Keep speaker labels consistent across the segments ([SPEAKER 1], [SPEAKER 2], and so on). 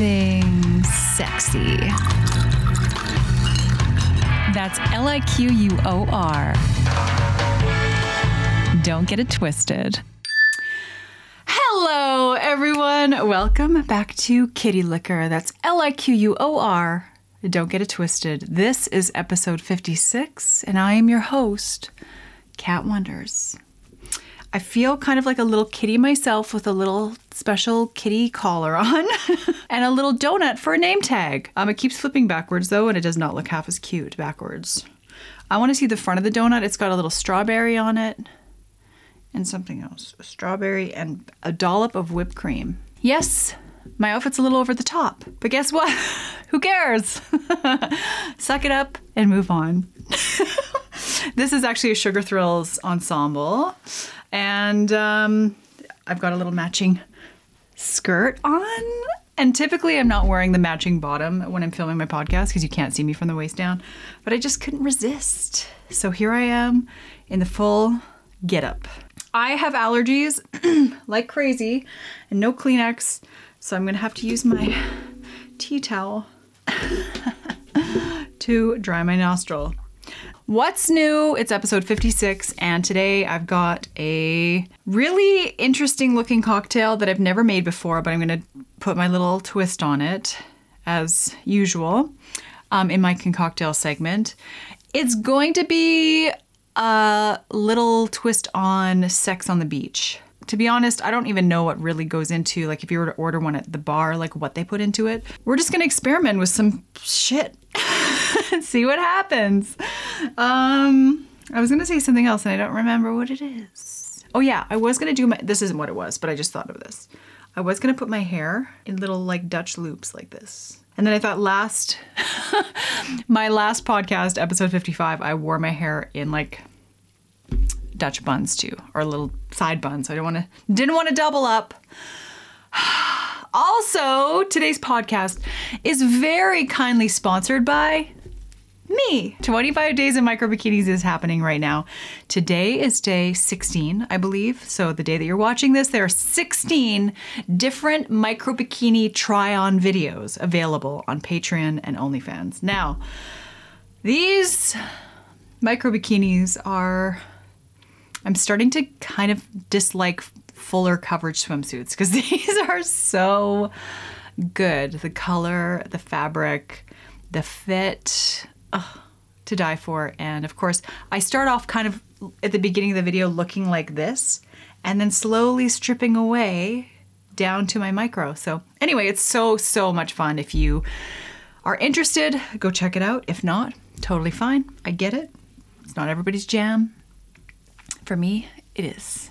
[SPEAKER 1] everything sexy. That's L I Q U O R. Don't get it twisted. Hello, everyone. Welcome back to Kitty Liquor. That's L I Q U O R. Don't get it twisted. This is episode 56, and I am your host, Cat Wonders. I feel kind of like a little kitty myself with a little special kitty collar on and a little donut for a name tag. Um, it keeps flipping backwards though, and it does not look half as cute backwards. I want to see the front of the donut. It's got a little strawberry on it and something else a strawberry and a dollop of whipped cream. Yes, my outfit's a little over the top, but guess what? Who cares? Suck it up and move on. this is actually a Sugar Thrillz ensemble. And um, I've got a little matching skirt on. And typically, I'm not wearing the matching bottom when I'm filming my podcast because you can't see me from the waist down. But I just couldn't resist. So here I am in the full get up. I have allergies like crazy and no Kleenex. So I'm to have to use my tea towel to dry my nostril. What's new? It's episode 56, and today I've got a really interesting looking cocktail that I've never made before, but I'm going to put my little twist on it as usual um, in my concocktail segment. It's going to be a little twist on sex on the beach. To be honest, I don't even know what really goes into, like, if you were to order one at the bar, like what they put into it. We're just gonna experiment with some shit. See what happens. Um, I was gonna say something else and I don't remember what it is. Oh, yeah, I was gonna do my, this isn't what it was, but I just thought of this. I was gonna put my hair in little, like, Dutch loops like this. And then I thought last, my last podcast, episode 55, I wore my hair in like Dutch buns too, or little side buns. I don't want to, didn't want to double up. Also, today's podcast is very kindly sponsored by me. 25 days of micro bikinis is happening right now. Today is day 16, I believe. So, the day that you're watching this, there are 16 different micro bikini try on videos available on Patreon and OnlyFans. Now, these micro bikinis are I'm starting to kind of dislike fuller coverage swimsuits because these are so good. The color, the fabric, the fit, ugh, to die for. And of course, I start off kind of at the beginning of the video looking like this and then slowly stripping away down to my micro. So, anyway, it's so, so much fun. If you are interested, go check it out. If not, totally fine. I get it. It's not everybody's jam. For me, it is.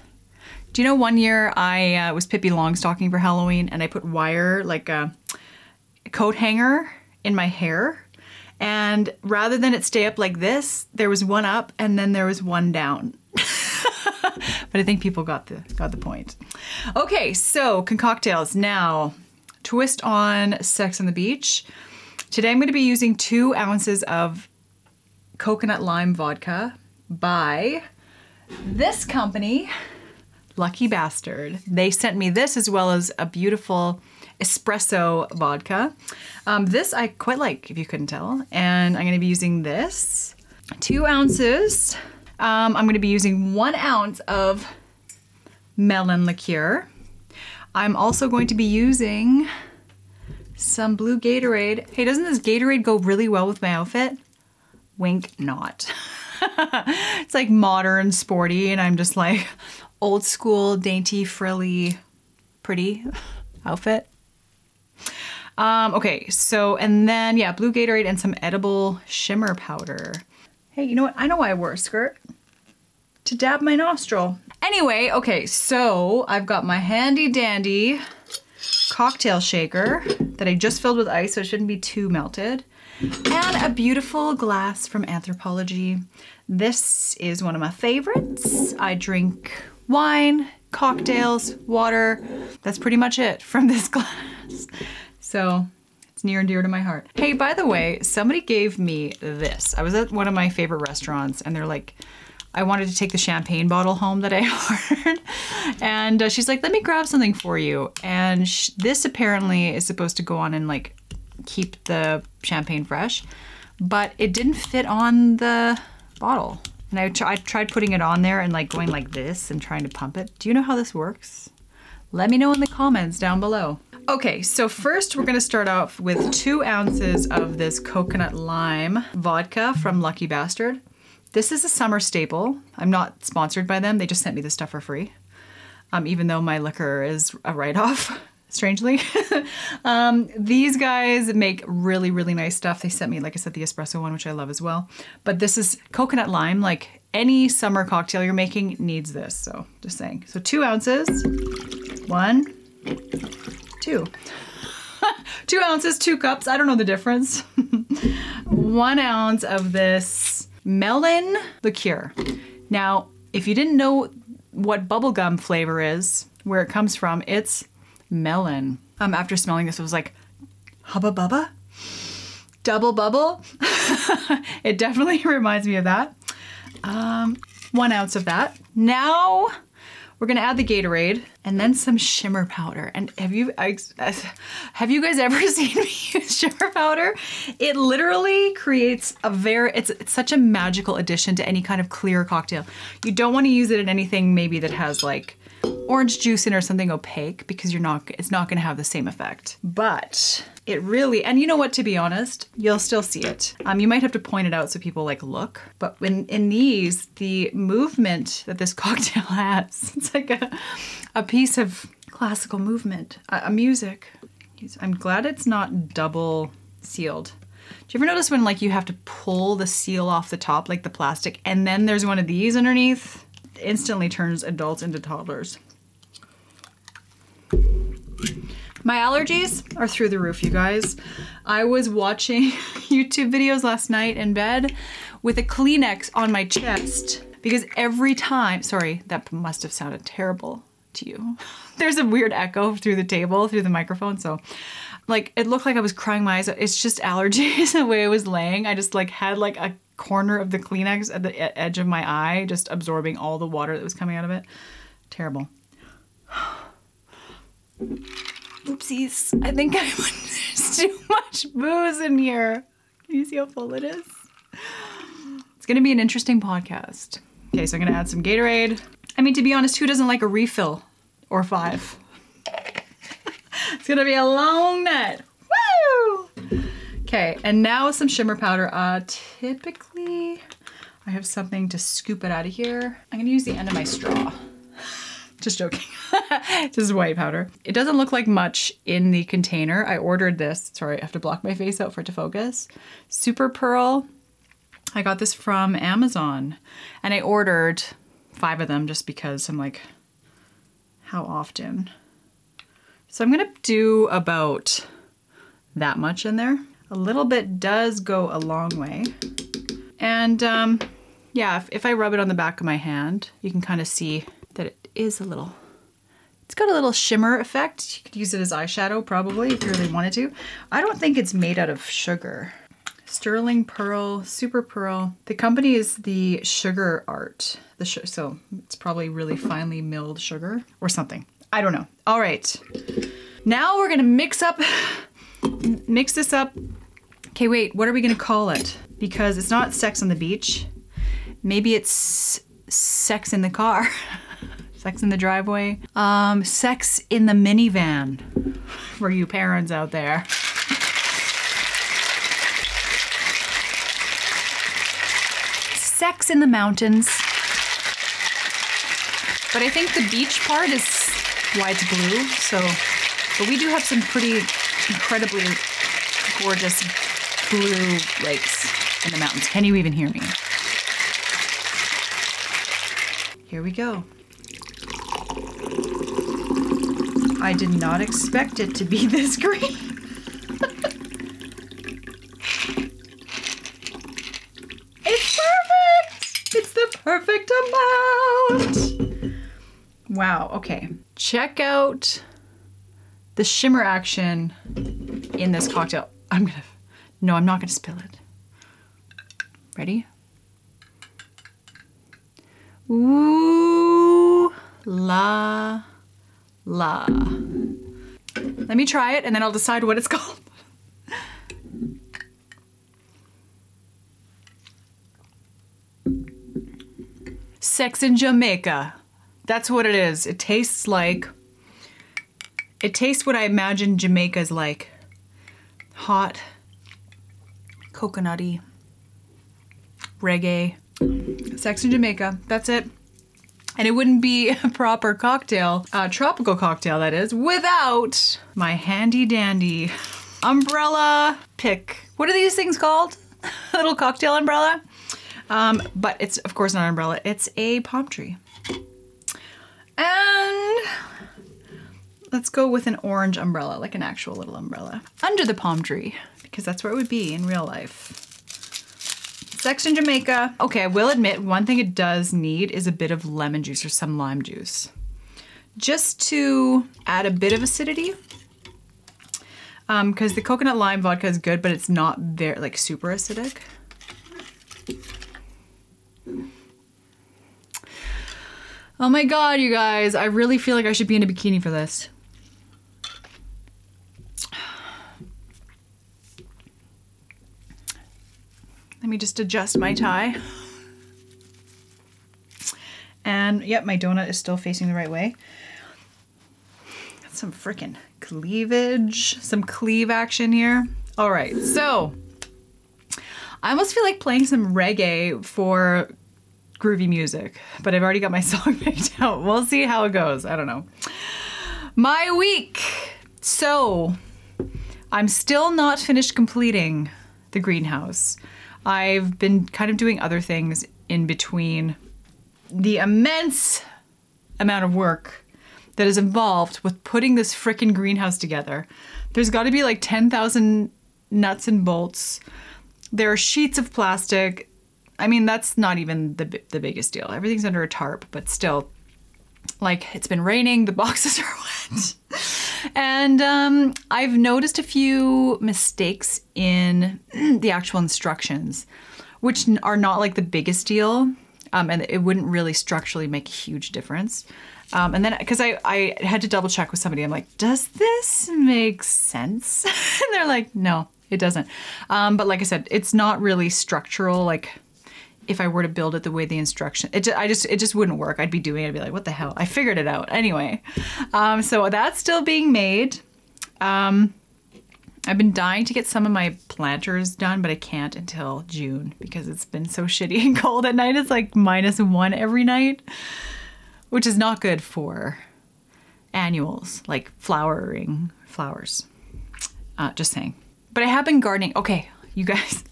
[SPEAKER 1] Do you know one year I uh, was Pippi Longstocking for Halloween and I put wire, like a coat hanger, in my hair? And rather than it stay up like this, there was one up and then there was one down. but I think people got the got the point. Okay, so concoctails. Now, twist on Sex on the Beach. Today I'm going to be using two ounces of coconut lime vodka by this company, Lucky Bastard. They sent me this as well as a beautiful espresso vodka. Um, this I quite like, if you couldn't tell. And I'm going to be using this. Two ounces. Um, I'm going to be using one ounce of melon liqueur. I'm also going to be using some blue Gatorade. Hey, doesn't this Gatorade go really well with my outfit? Wink, not. it's like modern, sporty, and I'm just like old school, dainty, frilly, pretty outfit. Um, okay, so and then yeah, blue Gatorade and some edible shimmer powder. Hey, you know what? I know why I wore a skirt. To dab my nostril. Anyway, okay, so I've got my handy dandy cocktail shaker that I just filled with ice, so it shouldn't be too melted and a beautiful glass from Anthropologie. This is one of my favorites. I drink wine, cocktails, water. That's pretty much it from this glass. So it's near and dear to my heart. Hey, by the way, somebody gave me this. I was at one of my favorite restaurants and they're like, I wanted to take the champagne bottle home that I ordered. And uh, she's like, let me grab something for you. And sh- this apparently is supposed to go on and like keep the champagne fresh, but it didn't fit on the bottle. And I, tr- I tried putting it on there and like going like this and trying to pump it. Do you know how this works? Let me know in the comments down below. Okay, so first we're gonna start off with two ounces of this coconut lime vodka from Lucky Bastard. This is a summer staple. I'm not sponsored by them, they just sent me this stuff for free. Um, even though my liquor is a write off, strangely. um, these guys make really, really nice stuff. They sent me, like I said, the espresso one, which I love as well. But this is coconut lime. Like any summer cocktail you're making needs this. So just saying. So two ounces. One, two. two ounces, two cups. I don't know the difference. One ounce of this melon liqueur. Now, if you didn't know what bubblegum flavor is, where it comes from, it's melon. Um, after smelling this, it was like, hubba bubba? Dubble Bubble? it definitely reminds me of that. Um, one ounce of that. Now we're gonna add the Gatorade and then some shimmer powder. And have you have you guys ever seen me use shimmer powder? It literally creates a very it's, it's such a magical addition to any kind of clear cocktail. You don't want to use it in anything maybe that has like orange juice in or something opaque because you're not it's not going to have the same effect. But it really and you know what to be honest, you'll still see it. Um, you might have to point it out so people like look. But when in these, the movement that this cocktail has, it's like a a piece of classical movement, a, a music. I'm glad it's not double sealed. Do you ever notice when like you have to pull the seal off the top, like the plastic, and then there's one of these underneath? instantly turns adults into toddlers. My allergies are through the roof, you guys. I was watching YouTube videos last night in bed with a Kleenex on my chest because every time, sorry, that must have sounded terrible to you. There's a weird echo through the table, through the microphone. So, like, it looked like I was crying my eyes out. It's just allergies the way I was laying. I just like had like a corner of the Kleenex at the edge of my eye, just absorbing all the water that was coming out of it. Terrible. Oopsies. I think I there's too much booze in here. Can you see how full it is? It's gonna be an interesting podcast. Okay, so I'm gonna add some Gatorade. I mean, to be honest, who doesn't like a refill or five? it's gonna be a long night. Woo! Okay, and now some shimmer powder. Uh, typically, I have something to scoop it out of here. I'm gonna use the end of my straw. Just joking. this is white powder. It doesn't look like much in the container. I ordered this. Sorry, I have to block my face out for it to focus. Super Pearl. I got this from Amazon and I ordered five of them just because I'm like, how often? So I'm gonna do about that much in there. A little bit does go a long way. And um, yeah, if, if I rub it on the back of my hand, you can kind of see is a little, it's got a little shimmer effect. You could use it as eyeshadow probably if you really wanted to. I don't think it's made out of sugar. Sterling Pearl, Super Pearl. The company is the Sugar Art. The sh- so it's probably really finely milled sugar or something. I don't know. All right. Now we're gonna mix up, mix this up Okay, wait, what are we gonna call it? Because it's not sex on the beach. Maybe it's sex in the car. sex in the driveway. Um, sex in the minivan for you parents out there. Sex in the mountains. But I think the beach part is why it's blue, so but we do have some pretty incredibly gorgeous blue lakes in the mountains. Can you even hear me? Here we go. I did not expect it to be this green. it's perfect! It's the perfect amount! Wow, okay. Check out the shimmer action in this cocktail. I'm gonna no, I'm not to spill it. Ready? Ooh la la. Let me try it and then I'll decide what it's called. Sex in Jamaica. That's what it is. It tastes like. It tastes what I imagine Jamaica's like. Hot, coconutty, reggae. Sex in Jamaica. That's it. And it wouldn't be a proper cocktail, a tropical cocktail that is, without my handy dandy umbrella pick. What are these things called? Little cocktail umbrella? Um, but it's, of course, not an umbrella, it's a palm tree. And let's go with an orange umbrella, like an actual little umbrella, under the palm tree, because that's where it would be in real life. Sex in Jamaica. Okay, I will admit one thing it does need is a bit of lemon juice or some lime juice. Just to add a bit of acidity. Because um, the coconut lime vodka is good, but it's not very, like, super acidic. Oh my god, you guys. I really feel like I should be in a bikini for this. Let me just adjust my tie. And yep, my donut is still facing the right way. Got some freaking cleavage, some cleave action here. All right, so I almost feel like playing some reggae for groovy music, but I've already got my song picked out. We'll see how it goes. I don't know. My week. So I'm still not finished completing the greenhouse. I've been kind of doing other things in between the immense amount of work that is involved with putting this freaking greenhouse together. There's got to be like 10,000 nuts and bolts. There are sheets of plastic. I mean, that's not even the the biggest deal. Everything's under a tarp, but still like it's been raining, the boxes are wet. And um, I've noticed a few mistakes in the actual instructions, which are not like the biggest deal. Um, and it wouldn't really structurally make a huge difference. Um, and then, because I, I had to double check with somebody, I'm like, does this make sense? and they're like, no, it doesn't. Um, but like I said, it's not really structural. Like, if I were to build it the way the instruction, it just, I just it just wouldn't work. I'd be doing it. I'd be like, what the hell? I figured it out anyway. Um, so that's still being made. Um, I've been dying to get some of my planters done, but I can't until June because it's been so shitty and cold at night. It's like minus one every night, which is not good for annuals like flowering flowers. Uh, just saying. But I have been gardening. Okay, you guys,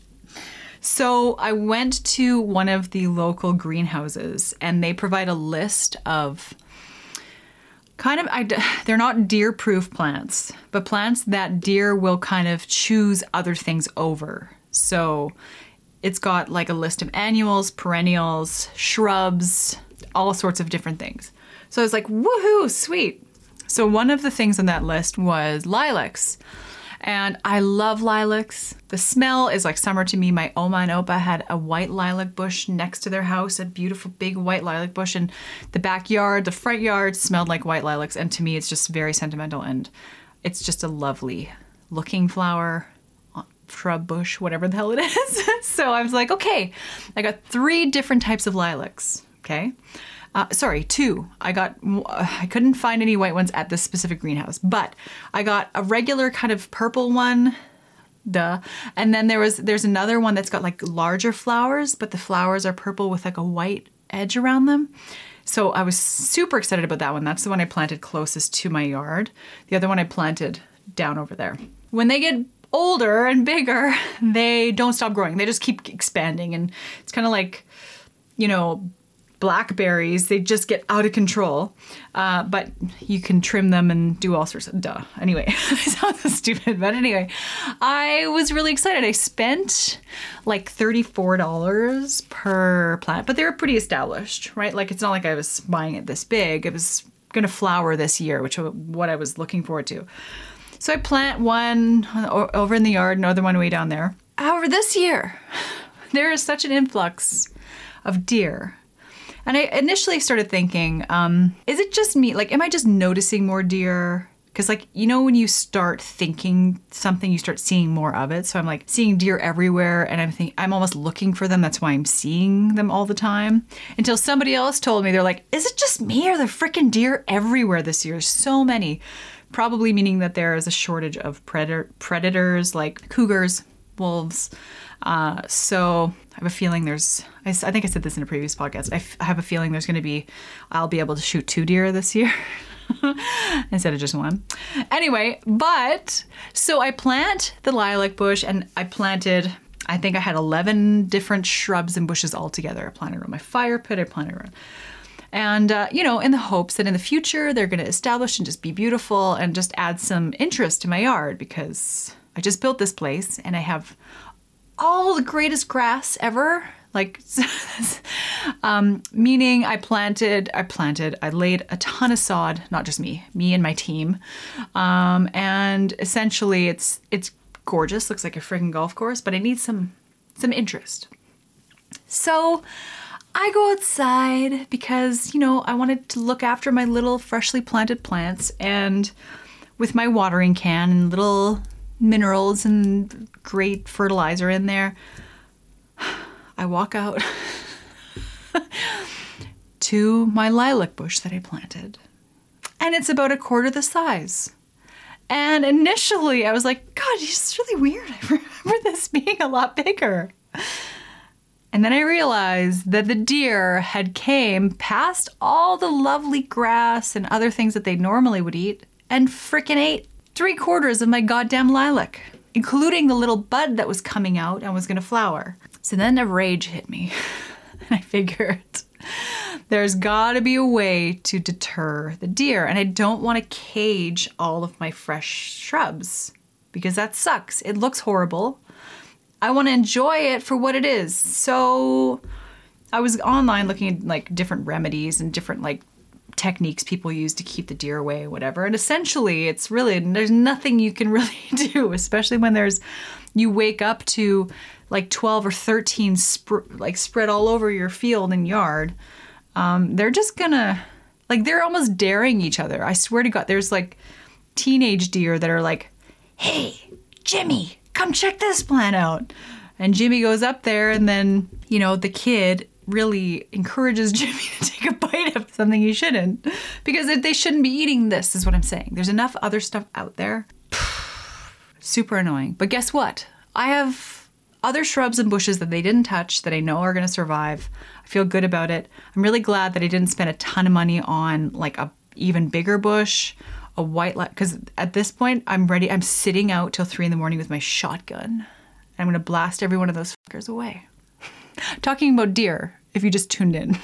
[SPEAKER 1] so I went to one of the local greenhouses and they provide a list of kind of I, they're not deer proof plants, but plants that deer will kind of choose other things over. So it's got like a list of annuals, perennials, shrubs, all sorts of different things. So I was like, woohoo, sweet. So one of the things on that list was lilacs. And I love lilacs. The smell is like summer to me. My Oma and Opa had a white lilac bush next to their house, a beautiful big white lilac bush. And the backyard, the front yard smelled like white lilacs. And to me, it's just very sentimental and it's just a lovely looking flower uh, shrub bush, whatever the hell it is. so I was like, okay, I got three different types of lilacs. Okay. Uh, sorry, two. I got, I couldn't find any white ones at this specific greenhouse, but I got a regular kind of purple one. Duh. And then there was, there's another one that's got like larger flowers, but the flowers are purple with like a white edge around them. So I was super excited about that one. That's the one I planted closest to my yard. The other one I planted down over there. When they get older and bigger, they don't stop growing. They just keep expanding. And it's kind of like, you know, blackberries, they just get out of control. Uh, but you can trim them and do all sorts of duh. Anyway, I sound stupid, but anyway, I was really excited. I spent like $34 per plant, but they were pretty established, right? Like it's not like I was buying it this big. It was gonna flower this year, which was what I was looking forward to. So I plant one over in the yard, another one way down there. However, this year, there is such an influx of deer And I initially started thinking, um, is it just me? Like, am I just noticing more deer? Because, like, you know, when you start thinking something, you start seeing more of it. So I'm like seeing deer everywhere, and I'm thinking I'm almost looking for them. That's why I'm seeing them all the time. Until somebody else told me, they're like, "Is it just me, or the freaking deer everywhere this year? So many." Probably meaning that there is a shortage of predator predators like cougars, wolves. Uh, so I have a feeling there's. I think I said this in a previous podcast. I, f- I have a feeling there's going to be. I'll be able to shoot two deer this year. instead of just one. Anyway, but so I plant the lilac bush and I planted, I think I had 11 different shrubs and bushes all together. I planted around my fire pit, I planted around. And, uh, you know, in the hopes that in the future they're going to establish and just be beautiful and just add some interest to my yard because I just built this place and I have all the greatest grass ever. Like, um, meaning I planted, I planted, I laid a ton of sod, not just me, me and my team. Um, and essentially it's, it's gorgeous, looks like a freaking golf course, but it needs some, some interest. So I go outside because, you know, I wanted to look after my little freshly planted plants and with my watering can and little minerals and great fertilizer in there. I walk out to my lilac bush that I planted. And it's about a quarter the size. And initially I was like, God, it's really weird. I remember this being a lot bigger. And then I realized that the deer had came past all the lovely grass and other things that they normally would eat and frickin' ate three quarters of my goddamn lilac, including the little bud that was coming out and was gonna flower. So then a rage hit me. and I figured there's gotta be a way to deter the deer. And I don't wanna cage all of my fresh shrubs because that sucks. It looks horrible. I want to enjoy it for what it is. So I was online looking at like different remedies and different like techniques people use to keep the deer away, whatever. And essentially, it's really there's nothing you can really do, especially when there's you wake up to like 12 or 13 sp- like spread all over your field and yard. Um, they're just gonna like they're almost daring each other. I swear to God, there's like teenage deer that are like, "Hey, Jimmy, come check this plant out." And Jimmy goes up there, and then you know the kid really encourages Jimmy to take a bite of something he shouldn't, because they shouldn't be eating this. Is what I'm saying. There's enough other stuff out there. Super annoying. But guess what? I have other shrubs and bushes that they didn't touch that I know are going to survive. I feel good about it. I'm really glad that I didn't spend a ton of money on like a even bigger bush, a white light. Because at this point, I'm ready. I'm sitting out till three in the morning with my shotgun. I'm going to blast every one of those fuckers away. Talking about deer, if you just tuned in.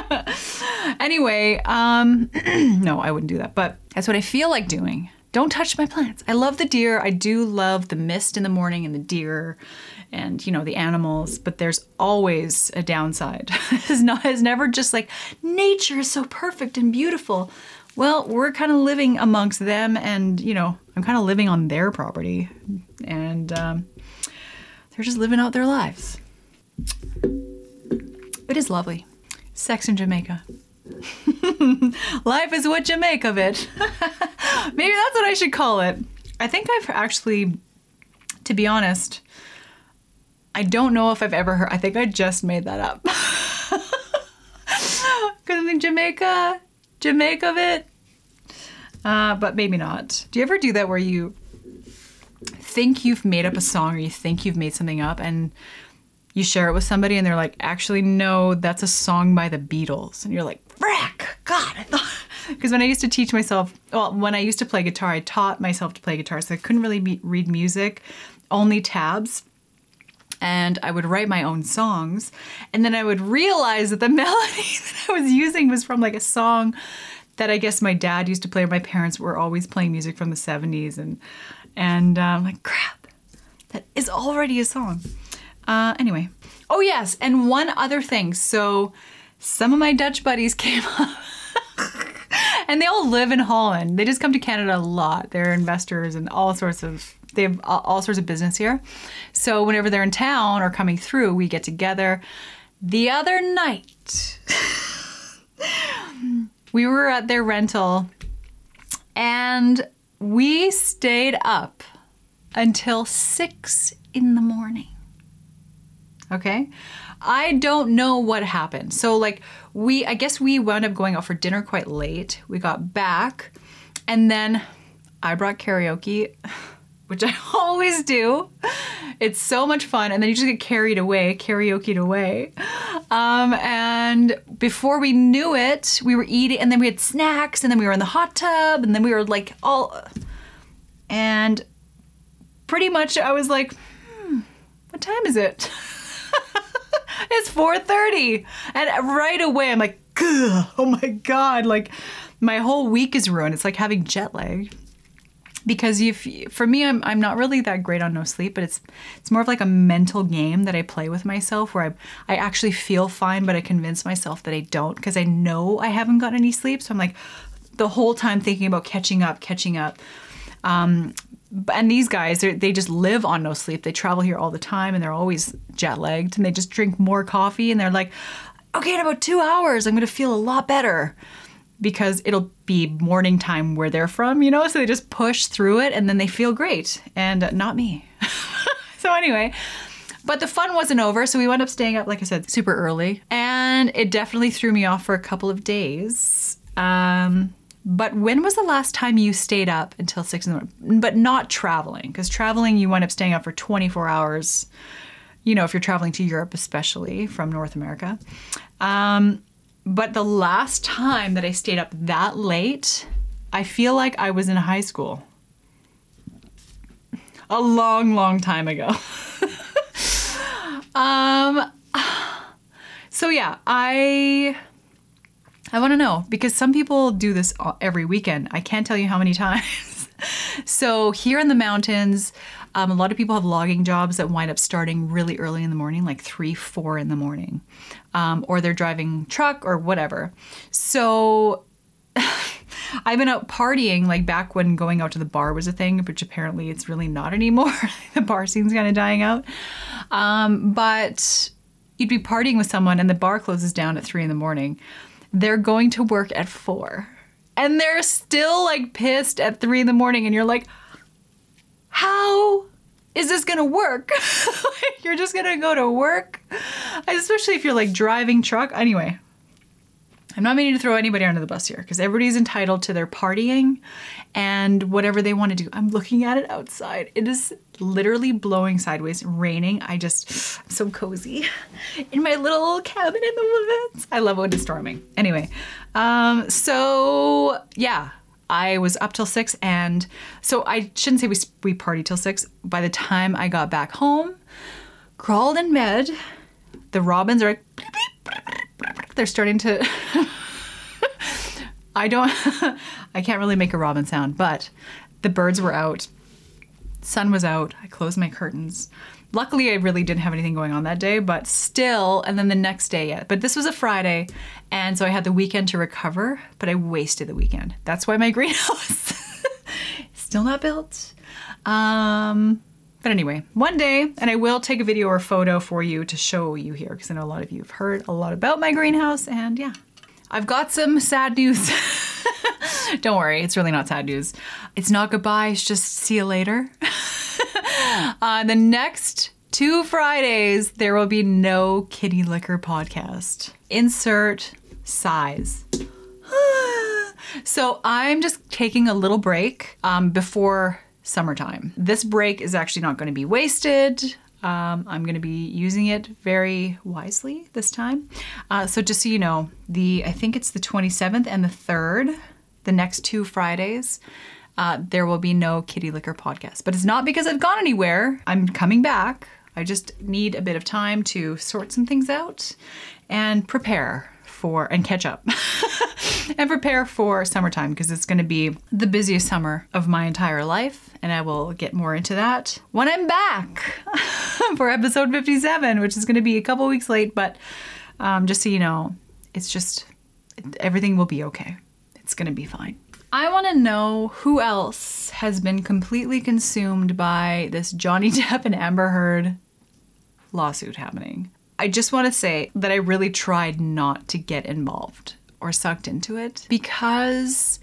[SPEAKER 1] anyway, um, no, I wouldn't do that. But that's what I feel like doing. Don't touch my plants. I love the deer. I do love the mist in the morning and the deer and, you know, the animals, but there's always a downside. it's not it's never just like nature is so perfect and beautiful. Well, we're kind of living amongst them and, you know, I'm kind of living on their property and um, they're just living out their lives. It is lovely. Sex in Jamaica. Life is what you make of it. Maybe that's what I should call it. I think I've actually, to be honest, I don't know if I've ever heard. I think I just made that up. Because I think Jamaica, Jamaica of it. Uh, but maybe not. Do you ever do that where you think you've made up a song or you think you've made something up and you share it with somebody and they're like, actually, no, that's a song by the Beatles. And you're like, frack, God, I thought. Because when I used to teach myself, well, when I used to play guitar, I taught myself to play guitar. So I couldn't really be, read music, only tabs. And I would write my own songs. And then I would realize that the melody that I was using was from like a song that I guess my dad used to play. My parents were always playing music from the 70s. And, and uh, like, crap, that is already a song. Uh, anyway. Oh, yes. And one other thing. So some of my Dutch buddies came up. and they all live in Holland. They just come to Canada a lot. They're investors and all sorts of they have all sorts of business here. So whenever they're in town or coming through, we get together. The other night, we were at their rental and we stayed up until six in the morning. Okay. I don't know what happened. So, like, we, I guess we wound up going out for dinner quite late. We got back, and then I brought karaoke, which I always do. It's so much fun. And then you just get carried away, karaokeed away. Um, and before we knew it, we were eating, and then we had snacks, and then we were in the hot tub, and then we were like all. And pretty much I was like, hmm, what time is it? it's 4:30. And right away I'm like, oh my god, like my whole week is ruined. It's like having jet lag. Because if for me I'm I'm not really that great on no sleep, but it's it's more of like a mental game that I play with myself where I I actually feel fine but I convince myself that I don't because I know I haven't got any sleep. So I'm like the whole time thinking about catching up, catching up. Um, and these guys they just live on no sleep. They travel here all the time and they're always jet lagged and they just drink more coffee and they're like okay in about two hours i'm going to feel a lot better because it'll be morning time where they're from you know? So they just push through it and then they feel great and not me. So anyway but the fun wasn't over so we wound up staying up like i said super early and it definitely threw me off for a couple of days. Um, but when was the last time you stayed up until six in the morning? But not traveling, because traveling you wind up staying up for 24 hours. You know, if you're traveling to Europe, especially from North America. Um, but the last time that I stayed up that late, I feel like I was in high school. A long, long time ago. um, so yeah, I I want to know because some people do this every weekend. I can't tell you how many times. so, here in the mountains, um, a lot of people have logging jobs that wind up starting really early in the morning, like three, four in the morning, um, or they're driving truck or whatever. So, I've been out partying like back when going out to the bar was a thing, which apparently it's really not anymore. the bar scene's kind of dying out. Um, but you'd be partying with someone and the bar closes down at three in the morning they're going to work at four. And they're still like pissed at three in the morning, and you're like, how is this gonna work? you're just gonna go to work? Especially if you're like driving truck. Anyway, I'm not meaning to throw anybody under the bus here because everybody's entitled to their partying and whatever they want to do. I'm looking at it outside. It is literally blowing sideways, raining. I just, I'm so cozy in my little cabin in the woods. I love when it's storming. Anyway, um, so yeah, I was up till six, and so I shouldn't say we we partied till six. By the time I got back home, crawled in bed, the robins are like, they're starting to. I don't, I can't really make a robin sound, but the birds were out. Sun was out. I closed my curtains. Luckily, I really didn't have anything going on that day, but still, and then the next day, yeah. But this was a Friday, and so I had the weekend to recover, but I wasted the weekend. That's why my greenhouse still not built. Um, but anyway, one day, and I will take a video or photo for you to show you here because I know a lot of you have heard a lot about my greenhouse, and yeah, I've got some sad news. Don't worry, it's really not sad news. It's not goodbye, it's just see you later. uh, the next two Fridays, there will be no kitty liquor podcast. Insert sighs. so I'm just taking a little break um, before summertime. This break is actually not going to be wasted. Um, I'm going to be using it very wisely this time. Uh, so just so you know, the I think it's the 27th and the 3rd, the next two Fridays. Uh, there will be no kitty liquor podcast, but it's not because I've gone anywhere. I'm coming back. I just need a bit of time to sort some things out and prepare for and catch up and prepare for summertime because it's going to be the busiest summer of my entire life. And I will get more into that when I'm back for episode 57, which is going to be a couple weeks late. But um, just so you know, it's just everything will be okay. It's going to be fine. I want to know who else has been completely consumed by this Johnny Depp and Amber Heard lawsuit happening. I just want to say that I really tried not to get involved or sucked into it because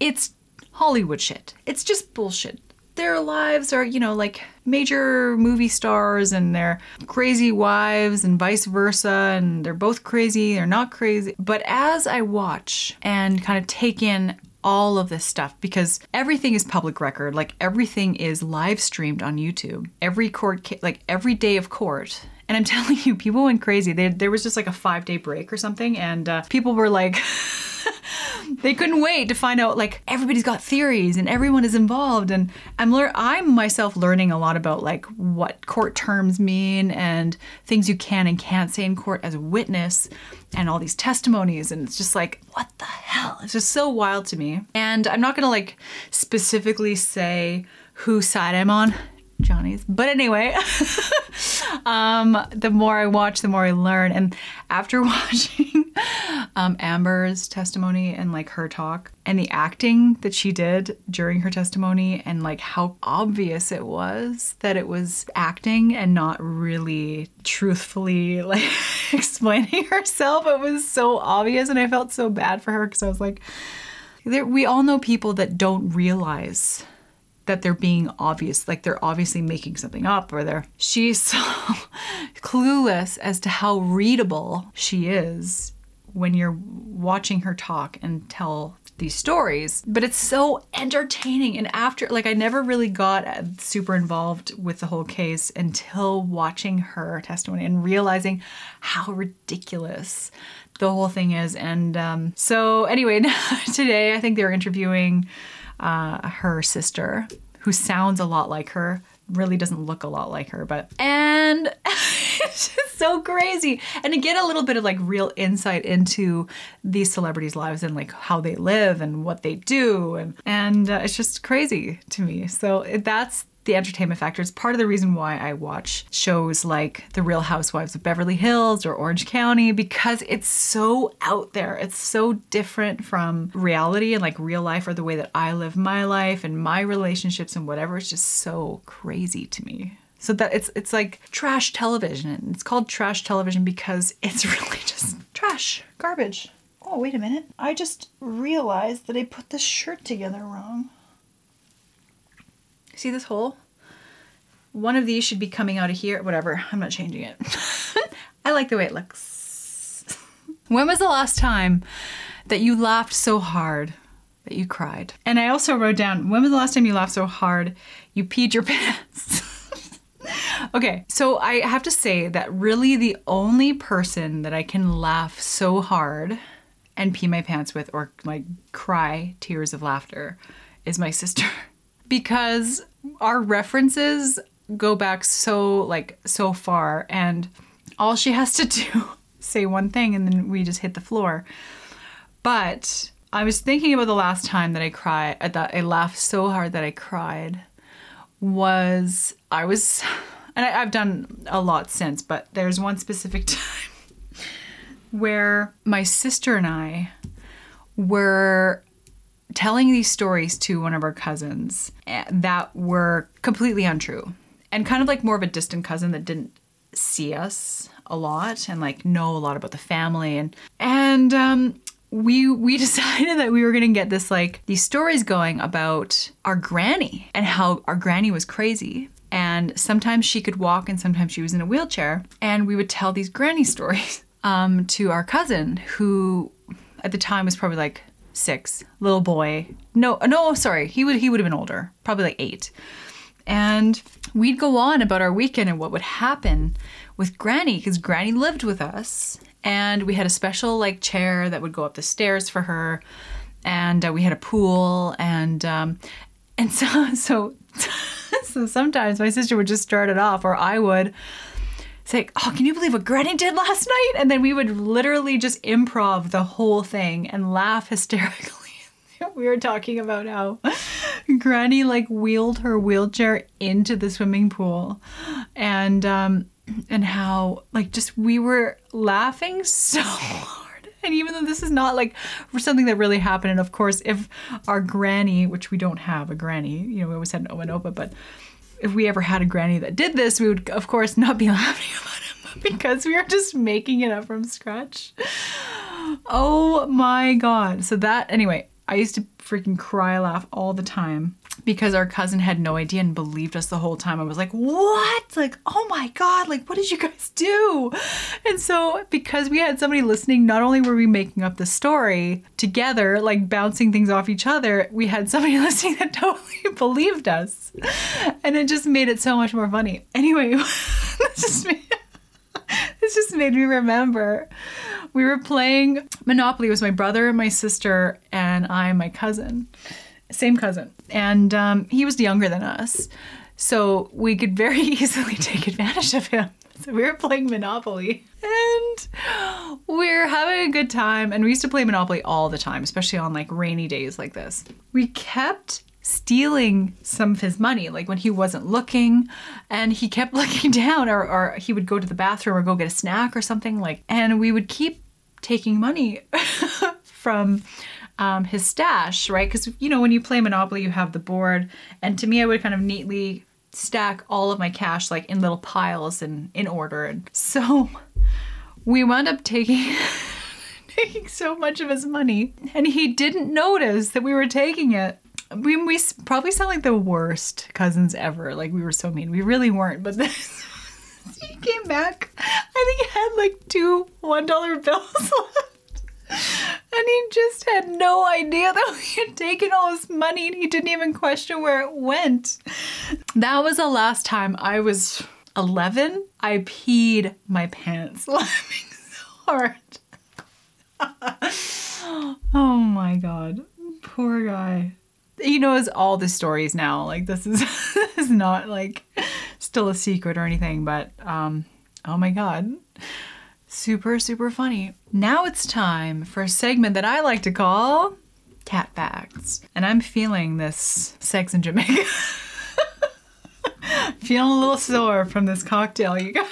[SPEAKER 1] it's Hollywood shit. It's just bullshit. Their lives are, you know, like major movie stars and their crazy wives and vice versa, and they're both crazy, they're not crazy. But as I watch and kind of take in all of this stuff because everything is public record. Like everything is live streamed on YouTube. Every court, ca- like every day of court. And I'm telling you, people went crazy. They, there was just like a five day break or something, and uh, people were like, they couldn't wait to find out. Like everybody's got theories, and everyone is involved. And I'm lear- I'm myself learning a lot about like what court terms mean and things you can and can't say in court as a witness, and all these testimonies. And it's just like, what the hell? It's just so wild to me. And I'm not gonna like specifically say whose side I'm on. Johnny's. But anyway, um, the more I watch, the more I learn. And after watching um, Amber's testimony and like her talk and the acting that she did during her testimony and like how obvious it was that it was acting and not really truthfully like explaining herself, it was so obvious. And I felt so bad for her because I was like, we all know people that don't realize that they're being obvious, like they're obviously making something up or they're. She's so clueless as to how readable she is when you're watching her talk and tell these stories but it's so entertaining and after like i never really got super involved with the whole case until watching her testimony and realizing how ridiculous the whole thing is and um, so anyway today i think they were interviewing uh, her sister, who sounds a lot like her, really doesn't look a lot like her, but and it's just so crazy. And to get a little bit of like real insight into these celebrities' lives and like how they live and what they do, and and uh, it's just crazy to me. So that's the entertainment factor is part of the reason why I watch shows like The Real Housewives of Beverly Hills or Orange County because it's so out there. It's so different from reality and like real life or the way that I live my life and my relationships and whatever. It's just so crazy to me. So that it's it's like trash television. It's called trash television because it's really just trash, garbage. Oh, wait a minute. I just realized that I put this shirt together wrong. See this hole? One of these should be coming out of here. Whatever, I'm not changing it. I like the way it looks. when was the last time that you laughed so hard that you cried? And I also wrote down, when was the last time you laughed so hard you peed your pants? okay, so I have to say that really the only person that I can laugh so hard and pee my pants with or like cry tears of laughter is my sister. because our references go back so like so far and all she has to do say one thing and then we just hit the floor. But i was thinking about the last time that i cried uh, that i laughed so hard that i cried was i was and I, i've done a lot since but there's one specific time where my sister and i were telling these stories to one of our cousins eh, that were completely untrue and kind of like more of a distant cousin that didn't see us a lot and like know a lot about the family. And and um we we decided that we were going to get this like these stories going about our granny and how our granny was crazy. And sometimes she could walk and sometimes she was in a wheelchair. And we would tell these granny stories um, to our cousin who at the time was probably like six, little boy. No, no, sorry, he would he would have been older, probably like eight. And we'd go on about our weekend and what would happen with Granny because Granny lived with us, and we had a special like chair that would go up the stairs for her, and uh, we had a pool, and um, and so so so sometimes my sister would just start it off, or I would say, Oh, can you believe what Granny did last night? And then we would literally just improv the whole thing and laugh hysterically. we were talking about how Granny like wheeled her wheelchair into the swimming pool and um and how like just we were laughing so hard. And even though this is not like something that really happened, and of course, if our granny, which we don't have a granny, you know, we always had an Opa, but if we ever had a granny that did this, we would, of course, not be laughing about it. because we are just making it up from scratch. Oh my god. So that anyway, I used to freaking cry laugh all the time because our cousin had no idea and believed us the whole time. I was like, "What? Like, oh my god, like what did you guys do?" And so because we had somebody listening, not only were we making up the story together, like bouncing things off each other, we had somebody listening that totally believed us. And it just made it so much more funny. Anyway, this just made, this just made me remember we were playing Monopoly. It was my brother and my sister and I and my cousin, same cousin, and um, he was younger than us, so we could very easily take advantage of him. So we were playing Monopoly and we are having a good time. And we used to play Monopoly all the time, especially on like rainy days like this. We kept stealing some of his money, like when he wasn't looking, and he kept looking down, or, or he would go to the bathroom or go get a snack or something like, and we would keep taking money from um, his stash, right? Because you know when you play Monopoly, you have the board, and to me, I would kind of neatly stack all of my cash like in little piles and in order, and so we wound up taking. taking so much of his money and he didn't notice that we were taking it we, we probably sound like the worst cousins ever. Like we were so mean. We really weren't, but this, he came back. I think he had like two one dollar bills left, and he just had no idea that we had taken all his money, and he didn't even question where it went. That was the last time I was eleven. I peed my pants laughing so hard. oh my god, poor guy he knows all the stories now. Like this is this is not like still a secret or anything, but um oh my god. Super super funny. Now it's time for a segment that I like to call cat facts. And I'm feeling this sex in Jamaica. feeling a little sore from this cocktail, you guys.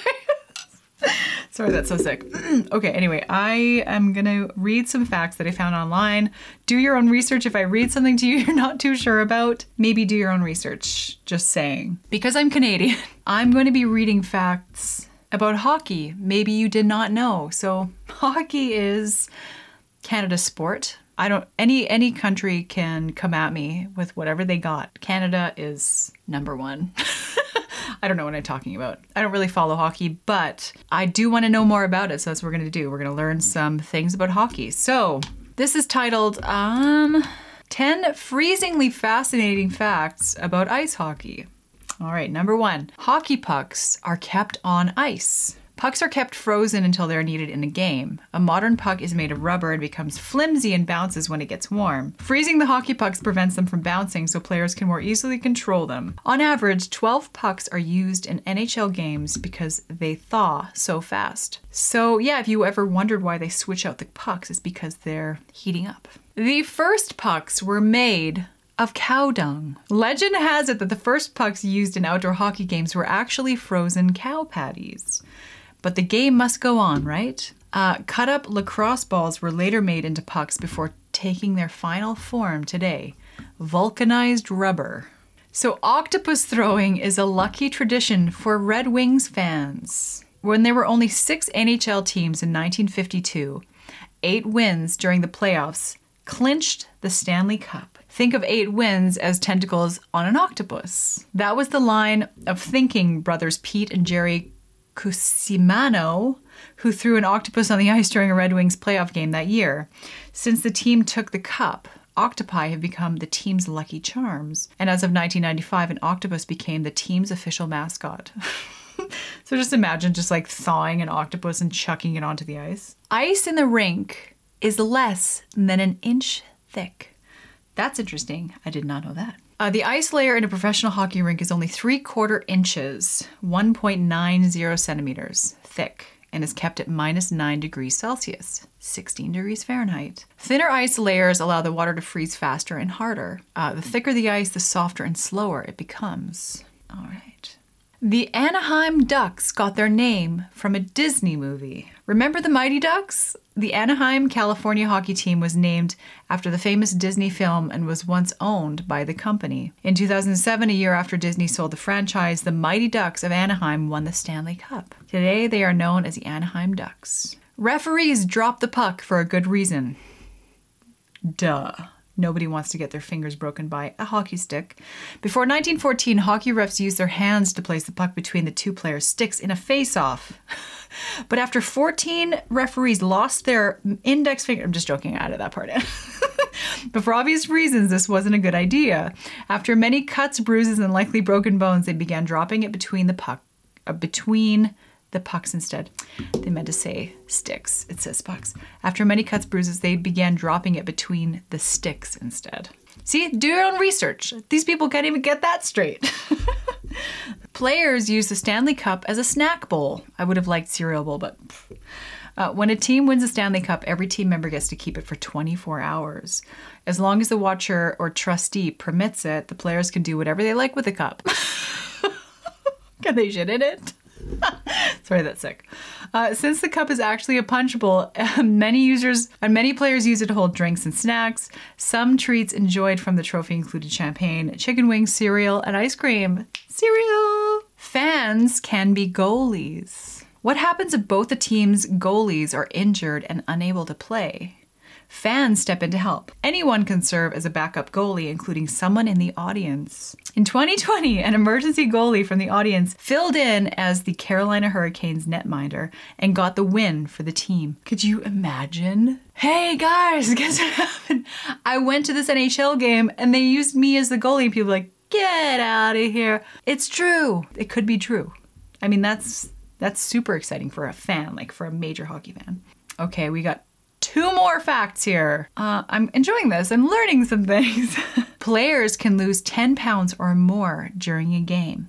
[SPEAKER 1] Sorry, that's so sick. okay, anyway, I am going to read some facts that I found online. Do your own research. If I read something to you you're not too sure about, maybe do your own research. Just saying. Because I'm Canadian, I'm going to be reading facts about hockey. Maybe you did not know. So, hockey is Canada's sport. I don't any any country can come at me with whatever they got. Canada is number 1. I don't know what I'm talking about. I don't really follow hockey, but I do want to know more about it. So that's what we're going to do. We're going to learn some things about hockey. So this is titled um, 10 Freezingly Fascinating Facts About Ice Hockey. All right, number one hockey pucks are kept on ice. Pucks are kept frozen until they're needed in a game. A modern puck is made of rubber and becomes flimsy and bounces when it gets warm. Freezing the hockey pucks prevents them from bouncing so players can more easily control them. On average, 12 pucks are used in NHL games because they thaw so fast. So, yeah, if you ever wondered why they switch out the pucks, it's because they're heating up. The first pucks were made of cow dung. Legend has it that the first pucks used in outdoor hockey games were actually frozen cow patties. But the game must go on, right? Uh, cut up lacrosse balls were later made into pucks before taking their final form today vulcanized rubber. So, octopus throwing is a lucky tradition for Red Wings fans. When there were only six NHL teams in 1952, eight wins during the playoffs clinched the Stanley Cup. Think of eight wins as tentacles on an octopus. That was the line of thinking brothers Pete and Jerry Cusimano, who threw an octopus on the ice during a Red Wings playoff game that year. Since the team took the cup, octopi have become the team's lucky charms. And as of 1995, an octopus became the team's official mascot. so just imagine just like thawing an octopus and chucking it onto the ice. Ice in the rink is less than an inch thick. That's interesting. I did not know that. Uh, the ice layer in a professional hockey rink is only three quarter inches, 1.90 centimeters thick, and is kept at minus 9 degrees Celsius, 16 degrees Fahrenheit. Thinner ice layers allow the water to freeze faster and harder. Uh, the thicker the ice, the softer and slower it becomes. All right. The Anaheim Ducks got their name from a Disney movie. Remember the Mighty Ducks? The Anaheim, California hockey team was named after the famous Disney film and was once owned by the company. In 2007, a year after Disney sold the franchise, the Mighty Ducks of Anaheim won the Stanley Cup. Today, they are known as the Anaheim Ducks. Referees drop the puck for a good reason. Duh. Nobody wants to get their fingers broken by a hockey stick. Before 1914, hockey refs used their hands to place the puck between the two players' sticks in a face off. but after 14 referees lost their index finger, I'm just joking, I added that part in. but for obvious reasons, this wasn't a good idea. After many cuts, bruises, and likely broken bones, they began dropping it between the puck, uh, between the pucks instead. They meant to say sticks. It says pucks. After many cuts, bruises, they began dropping it between the sticks instead. See, do your own research. These people can't even get that straight. Players use the Stanley Cup as a snack bowl. I would have liked cereal bowl, but. Uh, when a team wins a Stanley Cup, every team member gets to keep it for 24 hours. As long as the watcher or trustee permits it, the players can do whatever they like with the cup. can they shit in it? Sorry, that's sick. Uh, since the cup is actually a punchable, many users and many players use it to hold drinks and snacks. Some treats enjoyed from the trophy included champagne, chicken wings, cereal, and ice cream. Cereal! Fans can be goalies. What happens if both the team's goalies are injured and unable to play? Fans step in to help. Anyone can serve as a backup goalie, including someone in the audience. In 2020, an emergency goalie from the audience filled in as the Carolina Hurricanes netminder and got the win for the team. Could you imagine? Hey guys, guess what happened? I went to this NHL game and they used me as the goalie. and People were like, get out of here. It's true. It could be true. I mean, that's that's super exciting for a fan, like for a major hockey fan. Okay, we got two more facts here. Uh, I'm enjoying this. I'm learning some things. Players can lose 10 pounds or more during a game.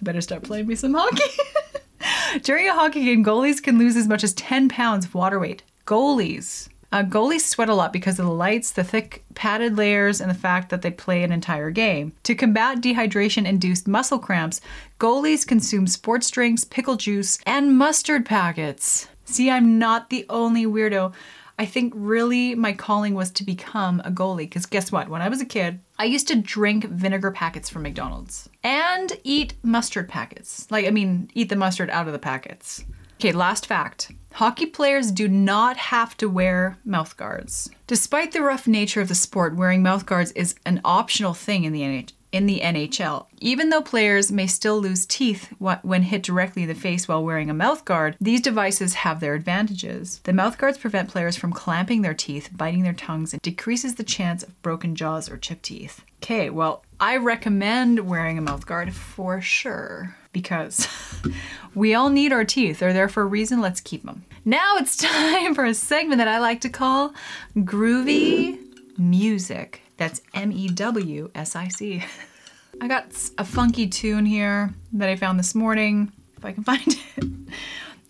[SPEAKER 1] I better start playing me some hockey. during a hockey game, goalies can lose as much as 10 pounds of water weight. Goalies. Uh, goalies sweat a lot because of the lights, the thick padded layers, and the fact that they play an entire game. To combat dehydration induced muscle cramps, goalies consume sports drinks, pickle juice, and mustard packets. See, I'm not the only weirdo. I think really my calling was to become a goalie because guess what? When I was a kid, I used to drink vinegar packets from McDonald's and eat mustard packets. Like, I mean, eat the mustard out of the packets. Okay, last fact. Hockey players do not have to wear mouth guards. Despite the rough nature of the sport, wearing mouth guards is an optional thing in the NHL in the NHL. Even though players may still lose teeth when hit directly in the face while wearing a mouthguard, these devices have their advantages. The mouthguards prevent players from clamping their teeth, biting their tongues, and decreases the chance of broken jaws or chipped teeth. Okay, well, I recommend wearing a mouthguard for sure because we all need our teeth. They're there for a reason. Let's keep them. Now it's time for a segment that I like to call Groovy Music. That's M E W S I C. I got a funky tune here that I found this morning, if I can find it.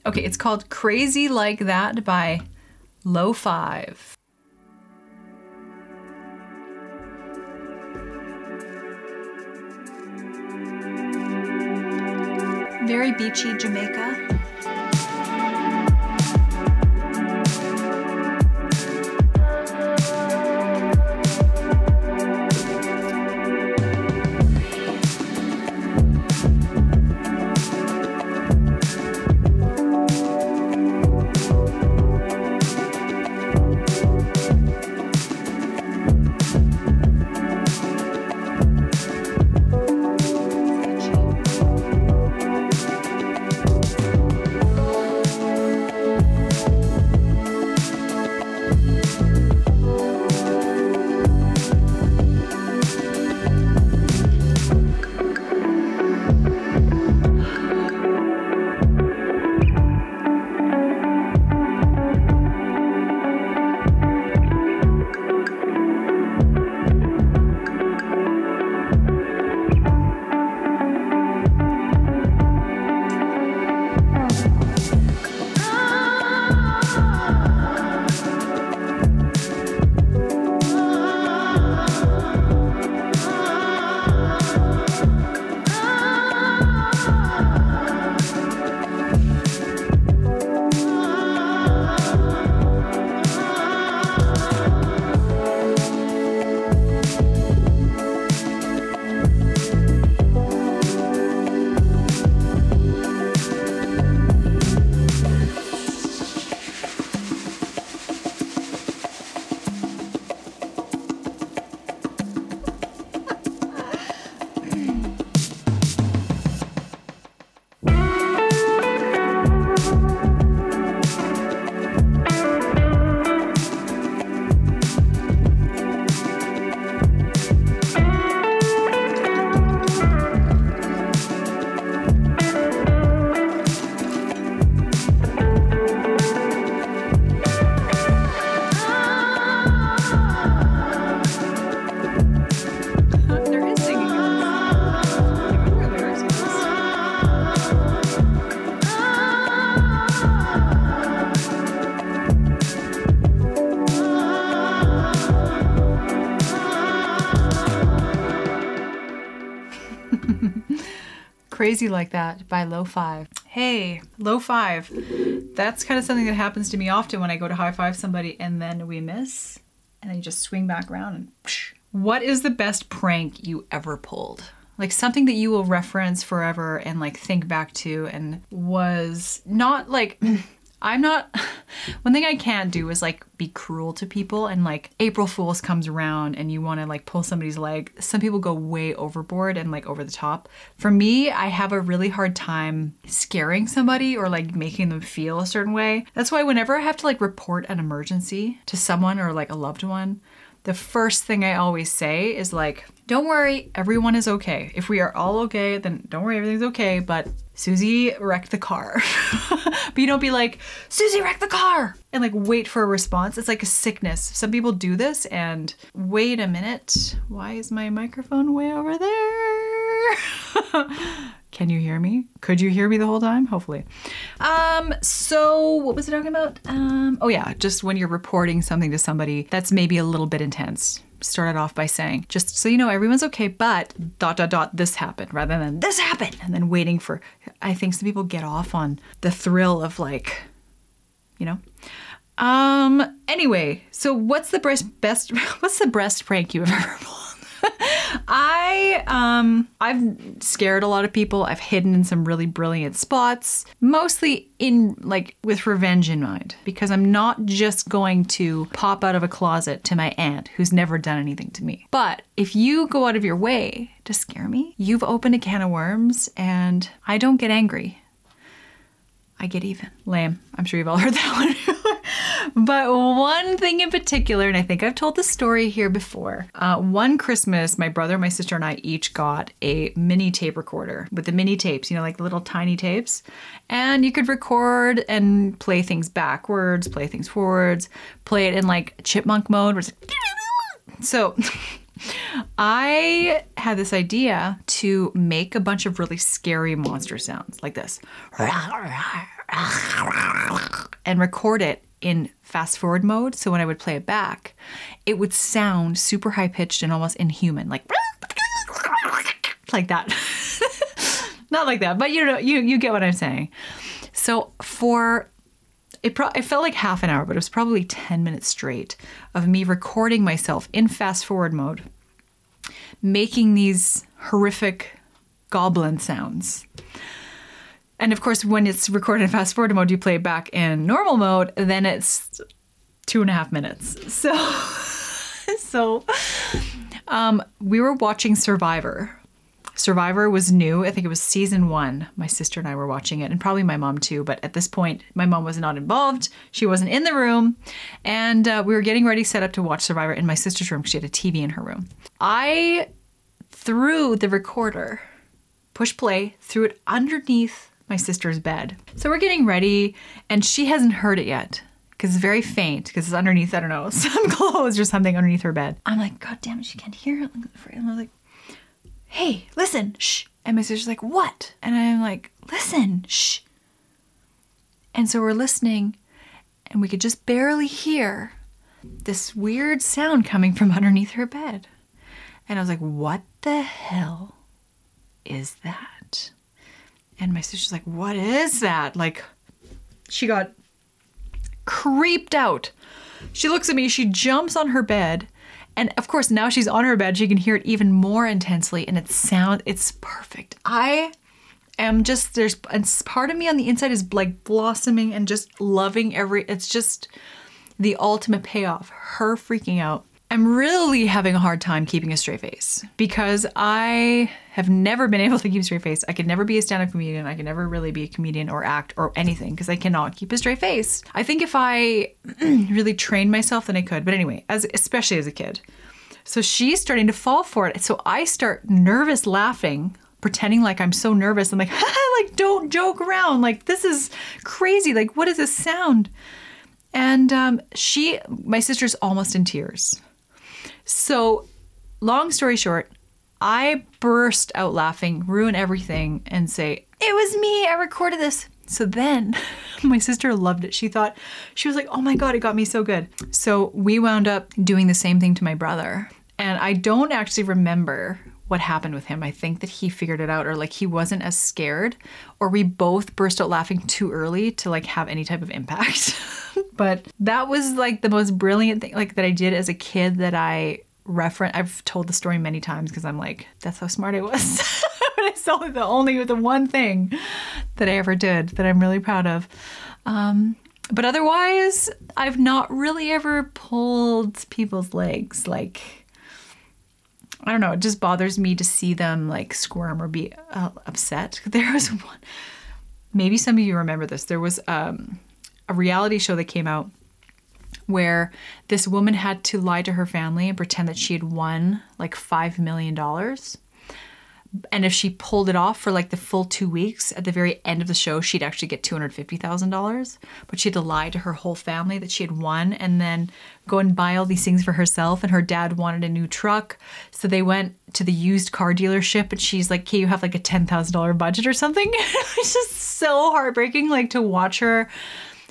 [SPEAKER 1] Okay, it's called Crazy Like That by Low Five. Very beachy Jamaica. Crazy Like That by Low Five. Hey, Low Five. That's kind of something that happens to me often when I go to high five somebody and then we miss and then you just swing back around and psh. What is the best prank you ever pulled? Like something that you will reference forever and like think back to and was not like I'm not one thing I can't do is like be cruel to people and like April Fools comes around and you want to like pull somebody's leg. Some people go way overboard and like over the top. For me, I have a really hard time scaring somebody or like making them feel a certain way. That's why whenever I have to like report an emergency to someone or like a loved one, the first thing I always say is like, don't worry, everyone is okay. If we are all okay, then don't worry, everything's okay. But Susie wrecked the car. but you don't be like, Susie wrecked the car and like wait for a response. It's like a sickness. Some people do this and wait a minute. Why is my microphone way over there? Can you hear me? Could you hear me the whole time? Hopefully. Um, so what was I talking about? Um, oh yeah, just when you're reporting something to somebody that's maybe a little bit intense. Started off by saying, just so you know, everyone's okay, but dot dot dot this happened rather than this happened and then waiting for I think some people get off on the thrill of like, you know. Um anyway, so what's the breast best what's the breast prank you've ever pulled? I um I've scared a lot of people. I've hidden in some really brilliant spots, mostly in like with revenge in mind because I'm not just going to pop out of a closet to my aunt who's never done anything to me. But if you go out of your way to scare me, you've opened a can of worms and I don't get angry. I get even. Lame. I'm sure you've all heard that one. But one thing in particular, and I think I've told the story here before. Uh, one Christmas, my brother, my sister, and I each got a mini tape recorder with the mini tapes, you know, like the little tiny tapes. And you could record and play things backwards, play things forwards, play it in like chipmunk mode. Where it's like, so. I had this idea to make a bunch of really scary monster sounds like this and record it in fast forward mode. So when I would play it back, it would sound super high pitched and almost inhuman, like like that. Not like that, but you know, you you get what I'm saying. So for it, pro- it felt like half an hour, but it was probably 10 minutes straight of me recording myself in fast forward mode, making these horrific goblin sounds. And of course, when it's recorded in fast forward mode, you play it back in normal mode, then it's two and a half minutes. So, so um, we were watching Survivor. Survivor was new. I think it was season one. My sister and I were watching it, and probably my mom too. But at this point, my mom was not involved. She wasn't in the room. And uh, we were getting ready, set up to watch Survivor in my sister's room she had a TV in her room. I threw the recorder, push play, threw it underneath my sister's bed. So we're getting ready, and she hasn't heard it yet because it's very faint because it's underneath, I don't know, some clothes or something underneath her bed. I'm like, God damn it, she can't hear it. And I'm like, hey, listen, shh. And my sister's like, what? And I'm like, listen, shh. And so we're listening, and we could just barely hear this weird sound coming from underneath her bed. And I was like, what the hell is that? And my sister's like, What is that? Like, she got creeped out. She looks at me, she jumps on her bed. And of course, now she's on her bed, she can hear it even more intensely, and it sound it's perfect. I am just there's and part of me on the inside is like blossoming and just loving every it's just the ultimate payoff. Her freaking out I'm really having a hard time keeping a straight face because I have never been able to keep a straight face. I could never be a stand up comedian. I could never really be a comedian or act or anything because I cannot keep a straight face. I think if I really trained myself, then I could. But anyway, as especially as a kid. So she's starting to fall for it. So I start nervous laughing, pretending like I'm so nervous. I'm like, like, don't joke around. Like, this is crazy. Like, what is this sound? And um, she, my sister's almost in tears. So, long story short, I burst out laughing, ruin everything, and say, It was me, I recorded this. So then my sister loved it. She thought, she was like, Oh my God, it got me so good. So we wound up doing the same thing to my brother. And I don't actually remember what happened with him. I think that he figured it out or like he wasn't as scared or we both burst out laughing too early to like have any type of impact. but that was like the most brilliant thing like that I did as a kid that I reference I've told the story many times because I'm like that's how smart I was. but it's only the only the one thing that I ever did that I'm really proud of. Um, but otherwise, I've not really ever pulled people's legs like I don't know, it just bothers me to see them like squirm or be uh, upset. There was one, maybe some of you remember this. There was um, a reality show that came out where this woman had to lie to her family and pretend that she had won like $5 million and if she pulled it off for like the full two weeks, at the very end of the show, she'd actually get $250,000. But she had to lie to her whole family that she had won and then go and buy all these things for herself. And her dad wanted a new truck. So they went to the used car dealership and she's like, Okay, you have like a $10,000 budget or something. it's just so heartbreaking, like to watch her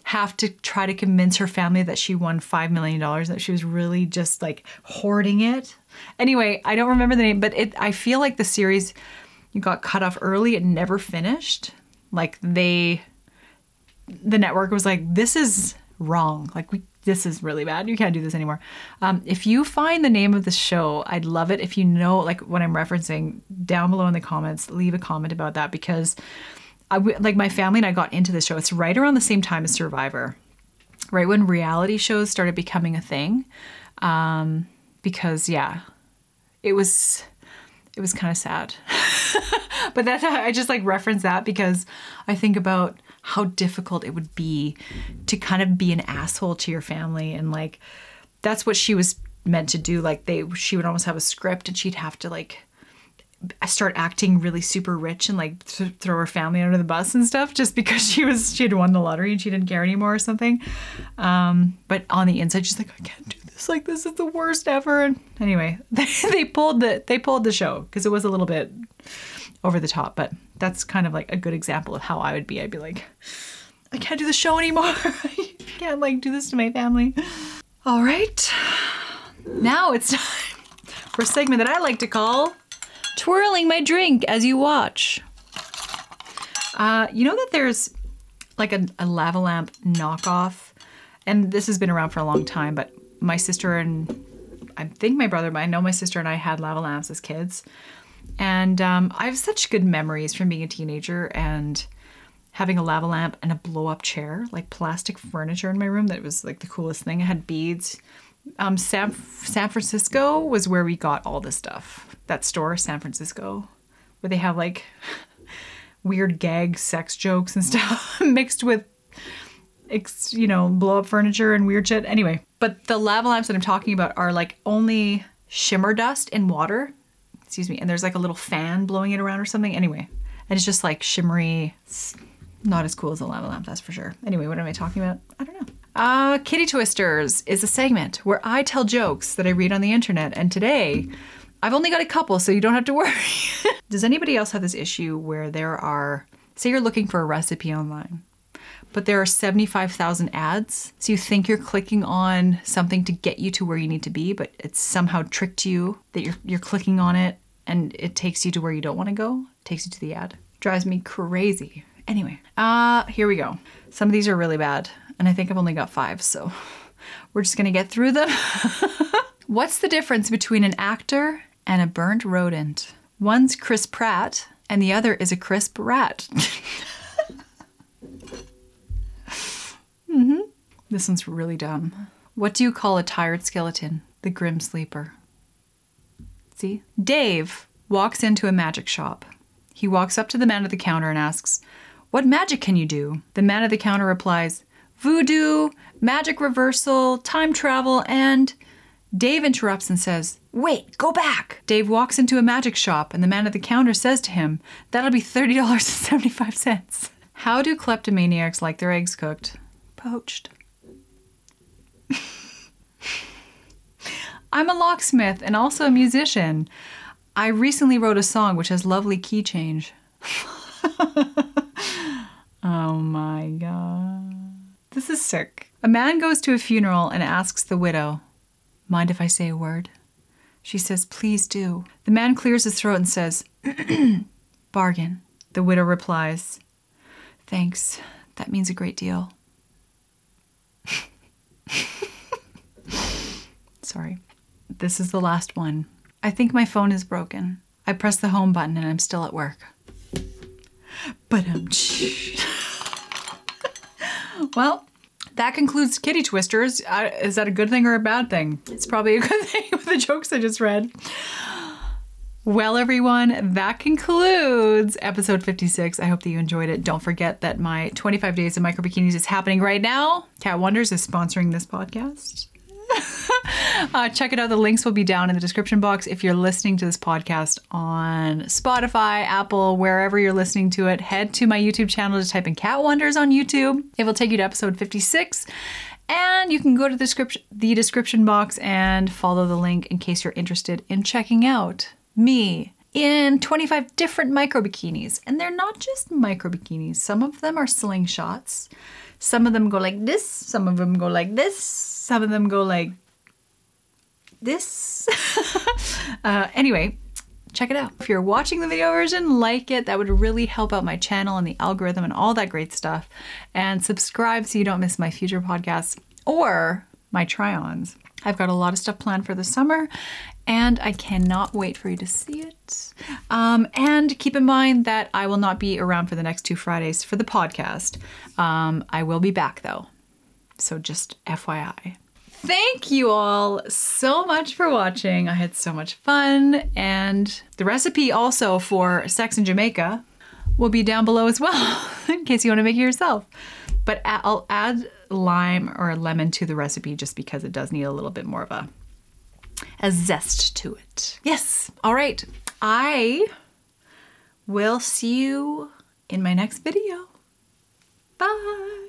[SPEAKER 1] have to try to convince her family that she won $5 million, that she was really just like hoarding it. Anyway, I don't remember the name, but it, I feel like the series got cut off early. It never finished. Like they, the network was like, this is wrong. Like we, this is really bad. You can't do this anymore. Um, if you find the name of the show, I'd love it if you know like what I'm referencing down below in the comments. Leave a comment about that because I like my family and I got into the show. It's right around the same time as Survivor, right when reality shows started becoming a thing. Um, because yeah, it was it was kind of sad. but that's I just like reference that because I think about how difficult it would be to kind of be an asshole to your family and like that's what she was meant to do like they she would almost have a script and she'd have to like start acting really super rich and like th- throw her family under the bus and stuff just because she was she had won the lottery and she didn't care anymore or something. Um, but on the inside, she's like, I can't do this. Like this is the worst ever. And anyway, they, they pulled the they pulled the show because it was a little bit over the top. But that's kind of like a good example of how I would be. I'd be like, I can't do the show anymore. I can't like do this to my family. All right, now it's time for a segment that I like to call twirling my drink as you watch. Uh, you know that there's like a, a lava lamp knockoff, and this has been around for a long time, but my sister and I think my brother, but I know my sister and I had lava lamps as kids. And um, I have such good memories from being a teenager and having a lava lamp and a blow up chair, like plastic furniture in my room that was like the coolest thing. I had beads. Um, San, San Francisco was where we got all this stuff that store, San Francisco, where they have like weird gag sex jokes and stuff mixed with you know, blow up furniture and weird shit. Anyway, but the lava lamps that I'm talking about are like only shimmer dust in water. Excuse me. And there's like a little fan blowing it around or something. Anyway, and it's just like shimmery. It's not as cool as a lava lamp, that's for sure. Anyway, what am I talking about? I don't know. Uh, Kitty Twisters is a segment where I tell jokes that I read on the internet. And today, I've only got a couple, so you don't have to worry. Does anybody else have this issue where there are, say you're looking for a recipe online, but there are 75,000 ads? So you think you're clicking on something to get you to where you need to be, but it's somehow tricked you that you're, you're clicking on it and it takes you to where you don't want to go, takes you to the ad. Drives me crazy. Anyway, uh, here we go. Some of these are really bad, and I think I've only got five, so we're just gonna get through them. What's the difference between an actor and a burnt rodent. One's Chris Pratt, and the other is a crisp rat. mm-hmm. This one's really dumb. What do you call a tired skeleton? The grim sleeper. See? Dave walks into a magic shop. He walks up to the man at the counter and asks, What magic can you do? The man at the counter replies, Voodoo, magic reversal, time travel, and. Dave interrupts and says, Wait, go back. Dave walks into a magic shop, and the man at the counter says to him, That'll be $30.75. How do kleptomaniacs like their eggs cooked? Poached. I'm a locksmith and also a musician. I recently wrote a song which has lovely key change. oh my god. This is sick. A man goes to a funeral and asks the widow, Mind if I say a word? She says, Please do. The man clears his throat and says, Bargain. The widow replies, Thanks. That means a great deal. Sorry. This is the last one. I think my phone is broken. I press the home button and I'm still at work. But um, well, that concludes Kitty Twisters. Uh, is that a good thing or a bad thing? It's probably a good thing with the jokes I just read. Well, everyone, that concludes episode 56. I hope that you enjoyed it. Don't forget that my 25 days of micro bikinis is happening right now. Cat Wonders is sponsoring this podcast. uh, check it out. The links will be down in the description box. If you're listening to this podcast on Spotify, Apple, wherever you're listening to it, head to my YouTube channel to type in Cat Wonders on YouTube. It will take you to episode 56. And you can go to the description, the description box and follow the link in case you're interested in checking out me in 25 different micro bikinis. And they're not just micro bikinis, some of them are slingshots. Some of them go like this, some of them go like this, some of them go like this. uh, anyway, check it out. If you're watching the video version, like it. That would really help out my channel and the algorithm and all that great stuff. And subscribe so you don't miss my future podcasts or my try ons. I've got a lot of stuff planned for the summer, and I cannot wait for you to see it. Um, and keep in mind that I will not be around for the next two Fridays for the podcast. Um, I will be back though. So just FYI. Thank you all so much for watching. I had so much fun. And the recipe also for Sex in Jamaica will be down below as well in case you want to make it yourself. But I'll add lime or lemon to the recipe just because it does need a little bit more of a a zest to it. Yes. All right. I will see you in my next video. Bye.